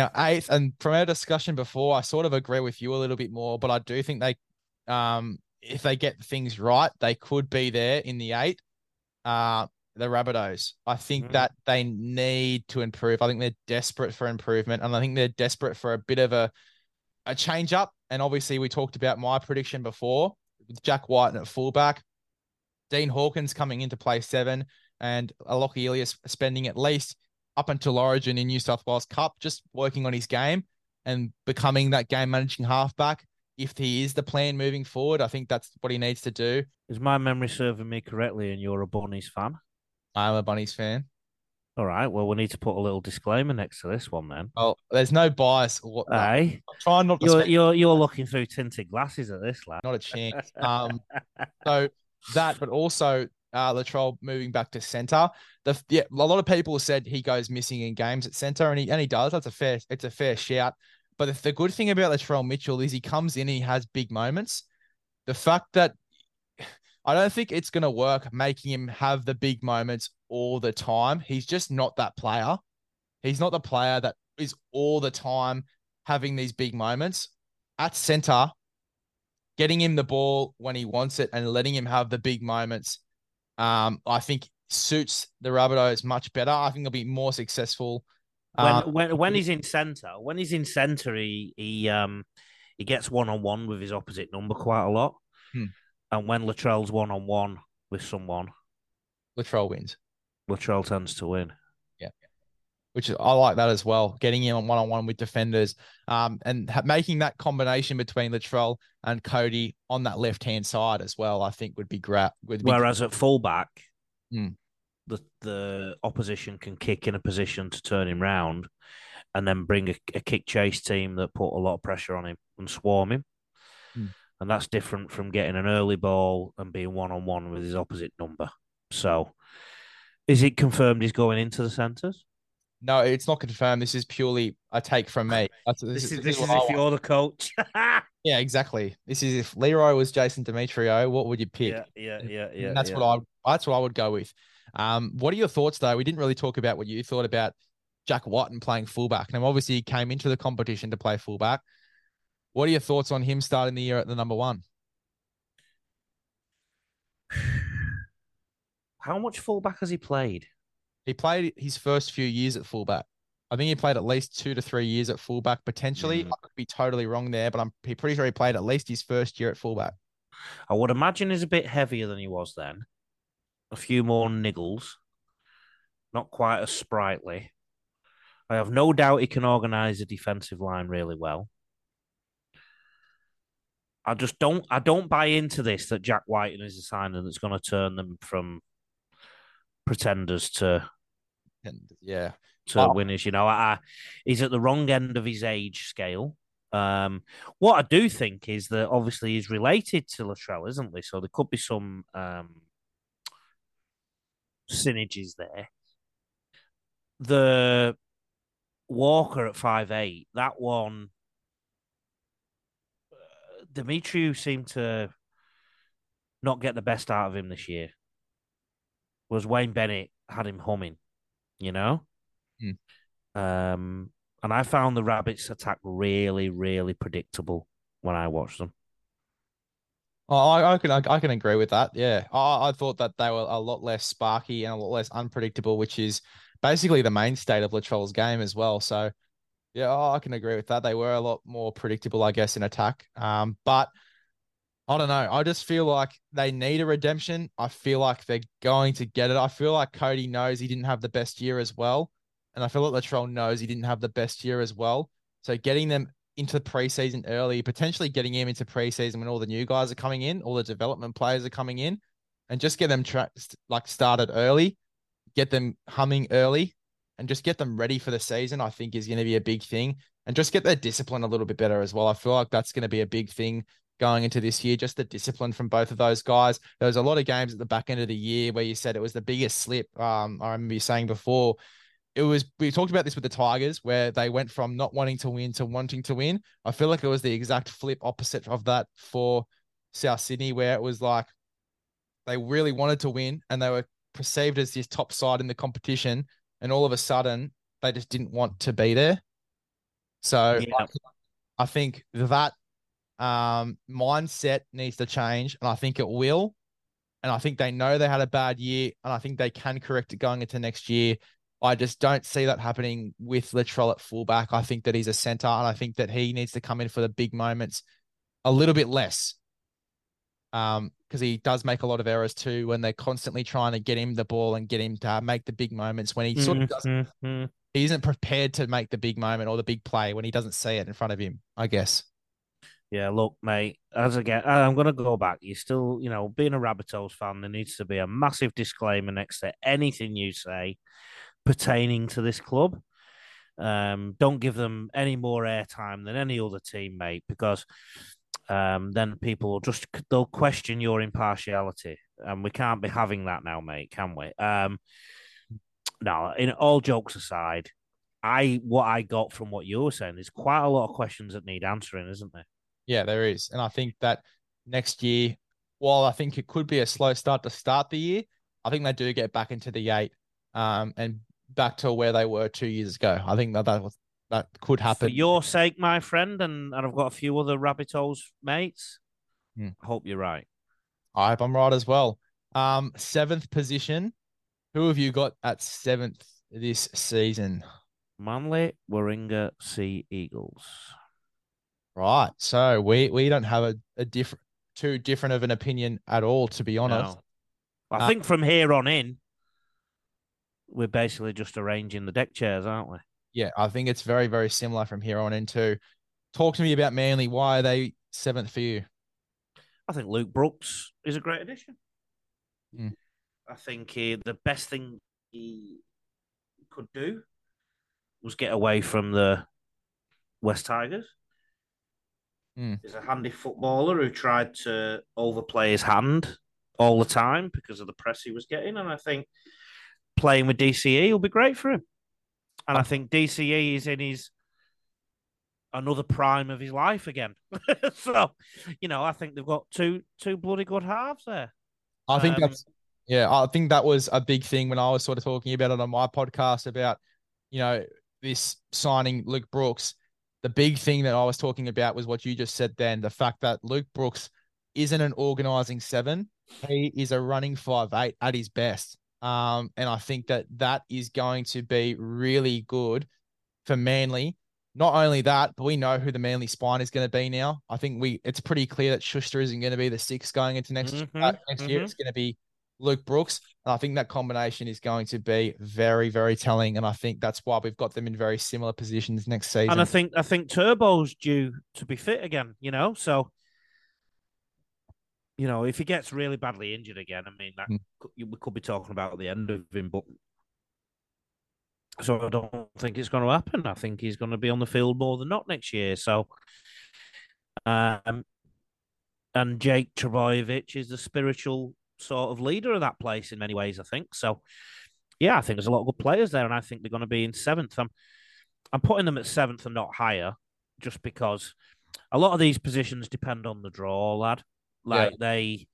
Now, eighth, and from our discussion before, I sort of agree with you a little bit more, but I do think they, um, if they get things right, they could be there in the eight. Uh, the Rabbitohs. I think Mhm. that they need to improve. I think they're desperate for improvement, and I think they're desperate for a bit of a a change up. And obviously, we talked about my prediction before with Jack Wighton at fullback, Dean Hawkins coming into play seven, and Lachie Ilias spending at least up until Origin in New South Wales Cup, just working on his game and becoming that game managing halfback. If he is the plan moving forward, I think that's what he needs to do. Is my memory serving me correctly and you're a Bunnies fan? I'm a Bunnies fan. All right. Well, we need to put a little disclaimer next to this one then. Well, there's no bias. What, Aye. I'm trying not to You're, speak, you're, you're looking through tinted glasses at this, lad. not a chance. Um, so that, but also uh, Latrell moving back to center. The yeah, a lot of people said he goes missing in games at center, and he and he does. That's a fair, it's a fair shout. But the, the good thing about Latrell Mitchell is he comes in and he has big moments. The fact that I don't think it's going to work making him have the big moments all the time. He's just not that player. He's not the player that is all the time having these big moments. At center, getting him the ball when he wants it and letting him have the big moments, um, I think suits the Rabbitohs much better. I think they'll be more successful. When Uh, when when he's in centre, when he's in centre, he he um he gets one on one with his opposite number quite a lot. Hmm. And when Latrell's one on one with someone, Latrell wins, Latrell tends to win. Which is, I like that as well. Getting him on one on one with defenders, um, and ha- making that combination between Latrell and Cody on that left hand side as well, I think would be great. Would be Whereas at fullback, Hmm. the the opposition can kick in a position to turn him round, and then bring a, a kick chase team that put a lot of pressure on him and swarm him. Hmm. And that's different from getting an early ball and being one on one with his opposite number. So, is it confirmed he's going into the centres? No, it's not confirmed. This is purely a take from me. That's, This, is this this is if you're the coach. Yeah, exactly. This is if Leroy was Jason Demetriou, what would you pick? yeah, yeah, yeah, And yeah. that's yeah. what I that's what I would go with. Um, what are your thoughts though? We didn't really talk about what you thought about Jack Wighton playing fullback. Now, obviously, he came into the competition to play fullback. What are your thoughts on him starting the year at the number one? How much fullback has he played? He played his first few years at fullback. I think he played at least two to three years at fullback. Potentially, Mm. I could be totally wrong there, but I'm pretty sure he played at least his first year at fullback. I would imagine he's a bit heavier than he was then. A few more niggles. Not quite as sprightly. I have no doubt he can organise a defensive line really well. I just don't I don't buy into this that Jack Wighton is a signing that's going to turn them from pretenders to yeah, to Oh. winners. You know, I, I- he's at the wrong end of his age scale. Um, what I do think is that obviously he's related to Latrell, isn't he? So there could be some um, synergies there. The Walker at five eight, that one, uh, Demetriou seemed to not get the best out of him this year. Was Wayne Bennett had him humming, you know? Um, and I found the Rabbits' attack really, really predictable when I watched them. Oh, I, I can I, I can agree with that. Yeah, I, I thought that they were a lot less sparky and a lot less unpredictable, which is basically the mainstay of Latrell's game as well. So, yeah, oh, I can agree with that. They were a lot more predictable, I guess, in attack. Um, but I don't know. I just feel like they need a redemption. I feel like they're going to get it. I feel like Cody knows he didn't have the best year as well, and I feel like Latrell knows he didn't have the best year as well. So getting them into the preseason early, potentially getting him into preseason when all the new guys are coming in, all the development players are coming in, and just get them tra- like started early, get them humming early, and just get them ready for the season. I think is going to be a big thing, and just get their discipline a little bit better as well. I feel like that's going to be a big thing going into this year. Just the discipline from both of those guys. There was a lot of games at the back end of the year where you said it was the biggest slip. Um, I remember you saying before. It was we talked about this with the Tigers where they went from not wanting to win to wanting to win. I feel like it was the exact flip opposite of that for South Sydney, where it was like they really wanted to win and they were perceived as this top side in the competition, and all of a sudden they just didn't want to be there. So Yeah. I, I think that um, mindset needs to change, and I think it will. And I think they know they had a bad year, and I think they can correct it going into next year. I just don't see that happening with Latrell at fullback. I think that he's a center, and I think that he needs to come in for the big moments a little bit less. Um, because he does make a lot of errors too when they're constantly trying to get him the ball and get him to make the big moments when he sort of does Mhm. he isn't prepared to make the big moment or the big play when he doesn't see it in front of him, I guess. Yeah, look, mate. As again, I'm going to go back. You still, you know, being a Rabbitohs fan, there needs to be a massive disclaimer next to anything you say pertaining to this club. Um, don't give them any more airtime than any other team, mate, because um, then people will just they'll question your impartiality, and we can't be having that now, mate, can we? Um, in all jokes aside, I what I got from what you were saying, is quite a lot of questions that need answering, isn't there? Yeah, there is. And I think that next year, while I think it could be a slow start to start the year, I think they do get back into the eight um, and back to where they were two years ago. I think that that, was, that could happen. For your sake, my friend, and, and I've got a few other Rabbitohs mates. Hmm. I hope you're right. I hope I'm right as well. Um, seventh position. Who have you got at seventh this season? Manly, Warringah, Sea Eagles. Right. So we we don't have a, a different too different of an opinion at all, to be honest. No. I Uh, think from here on in, we're basically just arranging the deck chairs, aren't we? Yeah, I think it's very, very similar from here on into. Talk to me about Manly. Why are they seventh for you? I think Luke Brooks is a great addition. Hmm. I think he, the best thing he could do was get away from the West Tigers. Hmm. He's a handy footballer who tried to overplay his hand all the time because of the press he was getting, and I think playing with DCE will be great for him. And I think DCE is in his another prime of his life again. so, you know, I think they've got two two bloody good halves there. I think Um, that's yeah, I think that was a big thing when I was sort of talking about it on my podcast about, you know, this signing Luke Brooks. The big thing that I was talking about was what you just said then, the fact that Luke Brooks isn't an organizing seven. He is a running five eight at his best. Um, and I think that that is going to be really good for Manly. Not only that, but we know who the Manly spine is going to be now. I think we it's pretty clear that Schuster isn't going to be the six going into next Mhm, uh, next year. mhm. It's going to be Luke Brooks. And I think that combination is going to be very, very telling. And I think that's why we've got them in very similar positions next season. And I think I think Turbo's due to be fit again, you know. So, you know, if he gets really badly injured again, I mean, that Hmm. could, we could be talking about the end of him. But so I don't think it's going to happen. I think he's going to be on the field more than not next year. So, um, and Jake Trbojevic is the spiritual sort of leader of that place in many ways. I think so. Yeah, I think there's a lot of good players there, and I think they're going to be in seventh. I'm, I'm putting them at seventh and not higher, just because a lot of these positions depend on the draw, lad. Like they,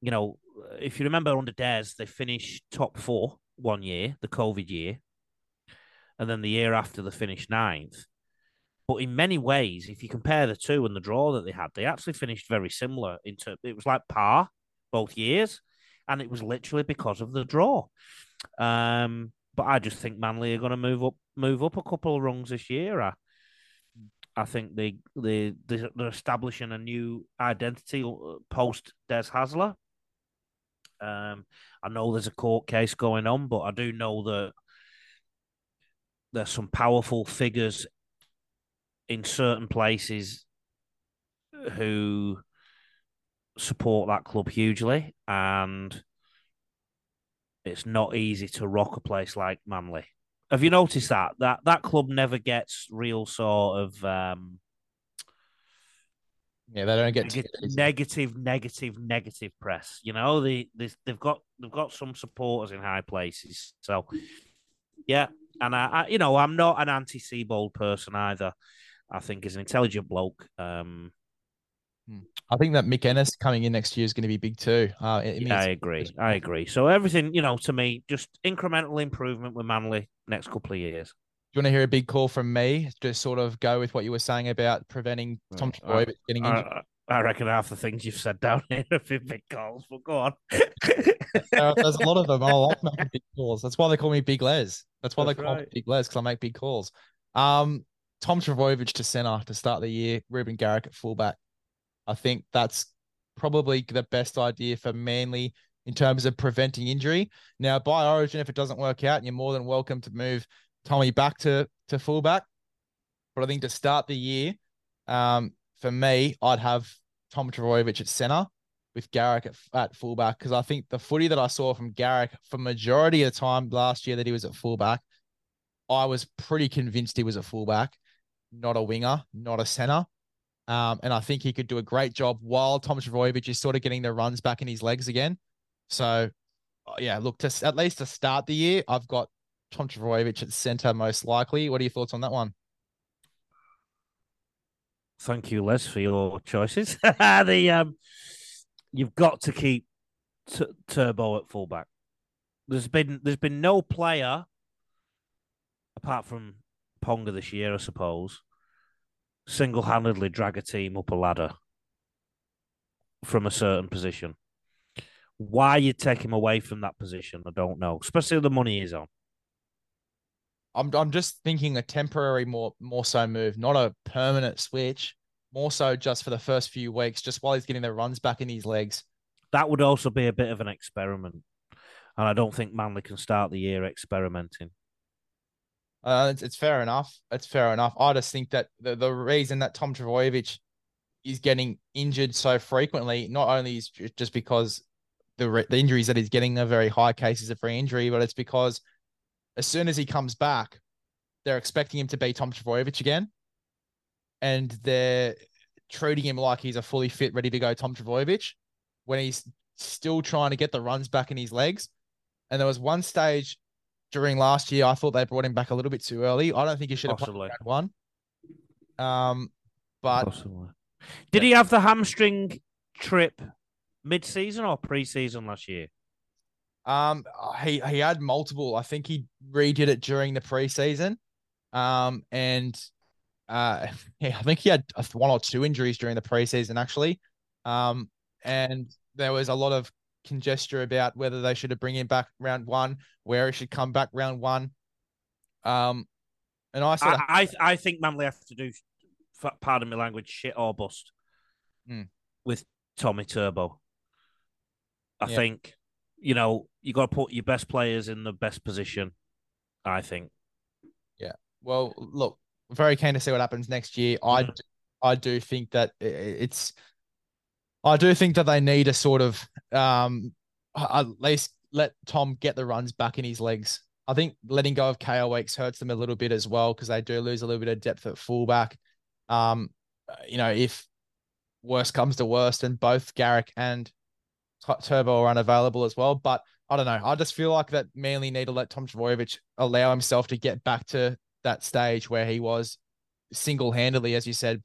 you know, if you remember under Des, they finished top four one year, the COVID year, and then the year after they finished ninth. But in many ways, if you compare the two and the draw that they had, they actually finished very similar. Into it was like par both years, and it was literally because of the draw. Um, but I just think Manly are going to move up, move up a couple of rungs this year. I, I think they they they- they're establishing a new identity post Des Hasler. Um, I know there's a court case going on, but I do know that there's some powerful figures in certain places who support that club hugely, and it's not easy to rock a place like Manly. Have you noticed that that that club never gets real sort of um, yeah, they don't get neg- to negative, negative, negative press? You know, they, they they've got they've got some supporters in high places, so Yeah, and I, I you know, I'm not an anti Seibold person either. I think he's an intelligent bloke. Um, I think that Mick Ennis coming in next year is going to be big too. Uh, yeah, I agree. I agree. So everything, you know, to me, just incremental improvement with Manly next couple of years. Do you want to hear a big call from me? Just sort of go with what you were saying about preventing Tom Right. Getting injured. I, I reckon half the things you've said down here have been big calls, but go on. There- there's a lot of them. I like making big calls. That's why they call me Big Les. That's why That's they call me. Big Les because I make big calls. Um, Tom Trbojevic to center to start the year. Reuben Garrick at fullback. I think that's probably the best idea for Manly in terms of preventing injury. Now, by Origin, if it doesn't work out, you're more than welcome to move Tommy back to to fullback. But I think to start the year, um, for me, I'd have Tom Trbojevic at center with Garrick at, at fullback because I think the footy that I saw from Garrick for majority of the time last year that he was at fullback, I was pretty convinced he was a fullback, not a winger, not a center. Um, and I think he could do a great job while Tom Trbojevic is sort of getting the runs back in his legs again. So, uh, yeah, look, to at least to start the year, I've got Tom Trbojevic at center most likely. What are your thoughts on that one? Thank you, Les, for your choices. the um, you've got to keep t- Turbo at fullback. There's been there's been no player apart from Ponga this year, I suppose, single handedly drag a team up a ladder from a certain position. Why you take him away from that position, I don't know. Especially the money he's on. I'm I'm just thinking a temporary more more so move, not a permanent switch. More so just for the first few weeks, just while he's getting the runs back in his legs. That would also be a bit of an experiment. And I don't think Manly can start the year experimenting. Uh, it's, it's fair enough. It's fair enough. I just think that the, the reason that Tom Trbojevic is getting injured so frequently, not only is just because the re- the injuries that he's getting are very high cases of free injury, but it's because as soon as he comes back, they're expecting him to be Tom Trbojevic again, and they're treating him like he's a fully fit, ready to go Tom Trbojevic, when he's still trying to get the runs back in his legs. And there was one stage during last year, I thought they brought him back a little bit too early. I don't think he should have played Possibly. round one. Um, but Possibly. Did he have the hamstring trip mid season or pre season last year? um, he he had multiple. I think he redid it during the preseason. Um, and uh, yeah, I think he had one or two injuries during the preseason actually. Um, and there was a lot of conjecture about whether they should have bring him back round one, where he should come back round one. Um, and I sort of I, I I think Manly have to do, pardon my language, shit or bust Hmm. with Tommy Turbo. I Yeah. think, you know, you got to put your best players in the best position. I think. Yeah. Well, look, very keen to see what happens next year. I, Mhm. d- I do think that i- i- it's, I do think that they need to sort of, um, at least let Tom get the runs back in his legs. I think letting go of KO Weeks hurts them a little bit as well because they do lose a little bit of depth at fullback. Um, you know, if worst comes to worst, and both Garrick and Turbo are unavailable as well. But I don't know. I just feel like that Manly need to let Tom Trbojevic allow himself to get back to that stage where he was single handedly, as you said,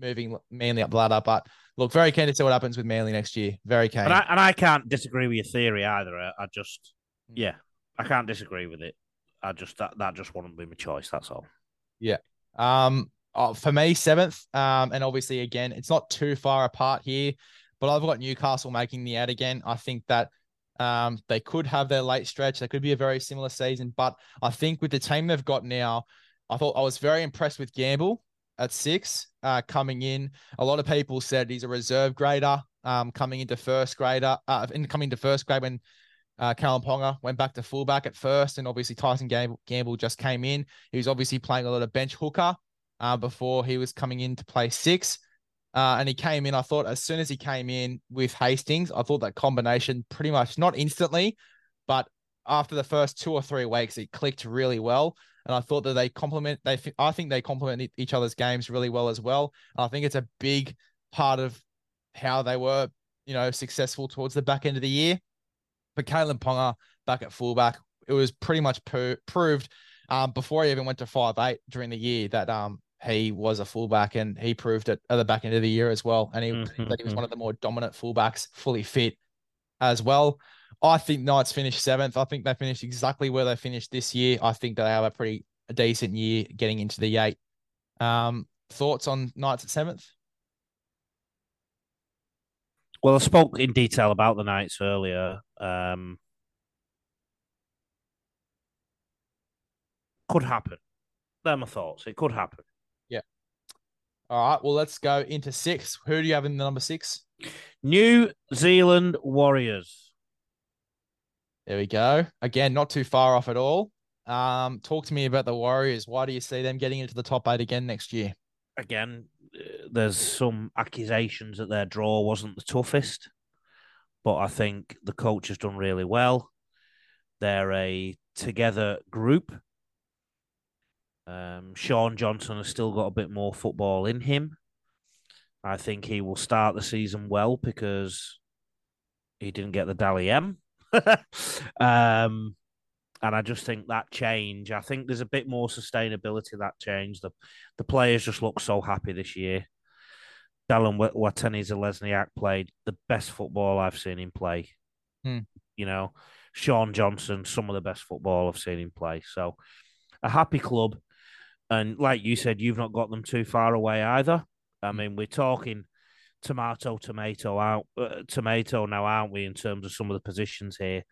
moving Manly up the ladder. But look, very keen to see what happens with Manly next year. Very keen. And I and I can't disagree with your theory either. I, I just, Hmm. yeah, I can't disagree with it. I just that that just wouldn't be my choice. That's all. Yeah. Um, uh, for me, seventh. Um, and obviously, again, it's not too far apart here, but I've got Newcastle making the ad again. I think that um they could have their late stretch. They could be a very similar season, but I think with the team they've got now, I thought I was very impressed with Gamble at six, uh, coming in. A lot of people said he's a reserve grader, um, coming into first grader, uh, in coming to first grade when uh, Kalyn Ponga went back to fullback at first, and obviously Tyson Gamble, Gamble just came in. He was obviously playing a lot of bench hooker uh, before he was coming in to play six. Uh, and he came in. I thought as soon as he came in with Hastings, I thought that combination pretty much not instantly, but after the first two or three weeks, it clicked really well. And I thought that they complement. They, I think they complement each other's games really well as well. And I think it's a big part of how they were, you know, successful towards the back end of the year. But Kalyn Ponga back at fullback, it was pretty much per- proved um, before he even went to five eight during the year that um, he was a fullback, and he proved it at the back end of the year as well. And he, Mhm, that he was mhm. one of the more dominant fullbacks, fully fit as well. I think Knights finished seventh. I think they finished exactly where they finished this year. I think they have a pretty decent year getting into the eight. Um, thoughts on Knights at seventh? Well, I spoke in detail about the Knights earlier. Um, could happen. They're my thoughts. It could happen. Yeah. All right. Well, let's go into six. Who do you have in the number six? New Zealand Warriors. There we go. Again, not too far off at all. Um, talk to me about the Warriors. Why do you see them getting into the top eight again next year? Again, uh, there's some accusations that their draw wasn't the toughest, but I think the coach has done really well. They're a together group. Um, Shaun Johnson has still got a bit more football in him. I think he will start the season well because he didn't get the Dally M. um, and I just think that change, I think there's a bit more sustainability that change. The the players just look so happy this year. Dallin Watene Zelezniak played the best football I've seen him play. Hmm. You know, Shaun Johnson, some of the best football I've seen him play. So a happy club. And like you said, you've not got them too far away either. I Hmm. mean, we're talking tomato, tomato out, uh, tomato now, aren't we? In terms of some of the positions here,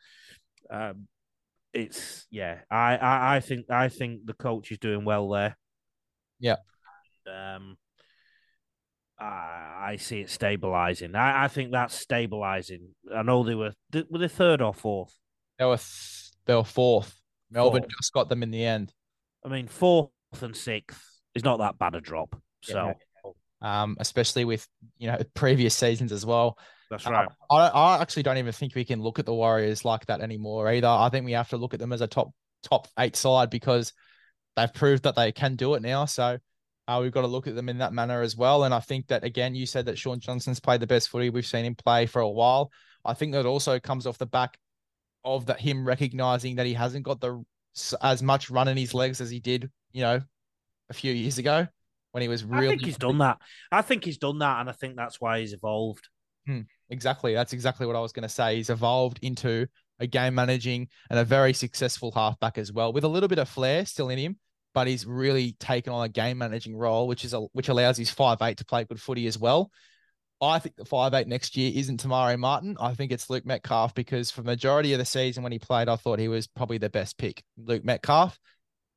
um, it's yeah. I, I I think I think the coach is doing well there. Yeah. Um, I, I see it stabilizing. I, I think that's stabilizing. I know they were th- were they third or fourth. They were th- they were fourth. Melbourne Fourth. just got them in the end. I mean, fourth and sixth is not that bad a drop. So Um, especially with you know previous seasons as well. that's Uh, right. I, I actually don't even think we can look at the Warriors like that anymore either. I think we have to look at them as a top top eight side because they've proved that they can do it now. So uh, we've got to look at them in that manner as well. And I think that again, you said that Shaun Johnson's played the best footy we've seen him play for a while. I think that also comes off the back of that him recognizing that he hasn't got the as much run in his legs as he did, you know, a few years ago when he was really. I think he's done that. I think he's done that, and I think that's why he's evolved. Hmm. Exactly. That's exactly what I was going to say. He's evolved into a game managing and a very successful halfback as well, with a little bit of flair still in him, but he's really taken on a game managing role, which is a which allows his five eight to play good footy as well. I think the five eight next year isn't Te Maire Martin. I think it's Luke Metcalf because for majority of the season when he played, I thought he was probably the best pick. Luke Metcalf.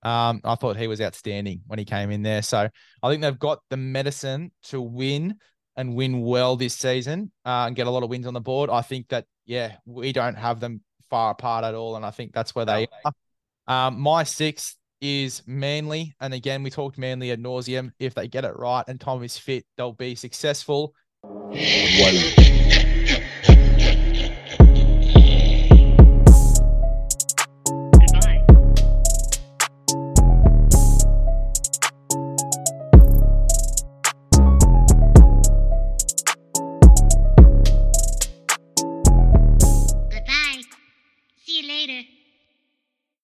Um, I thought he was outstanding when he came in there. So I think they've got the medicine to win and win well this season uh, and get a lot of wins on the board. I think that, yeah, we don't have them far apart at all. And I think that's where they are. Um, my sixth is Manly. And again, we talked Manly ad nauseum. If they get it right and Tom is fit, they'll be successful. One.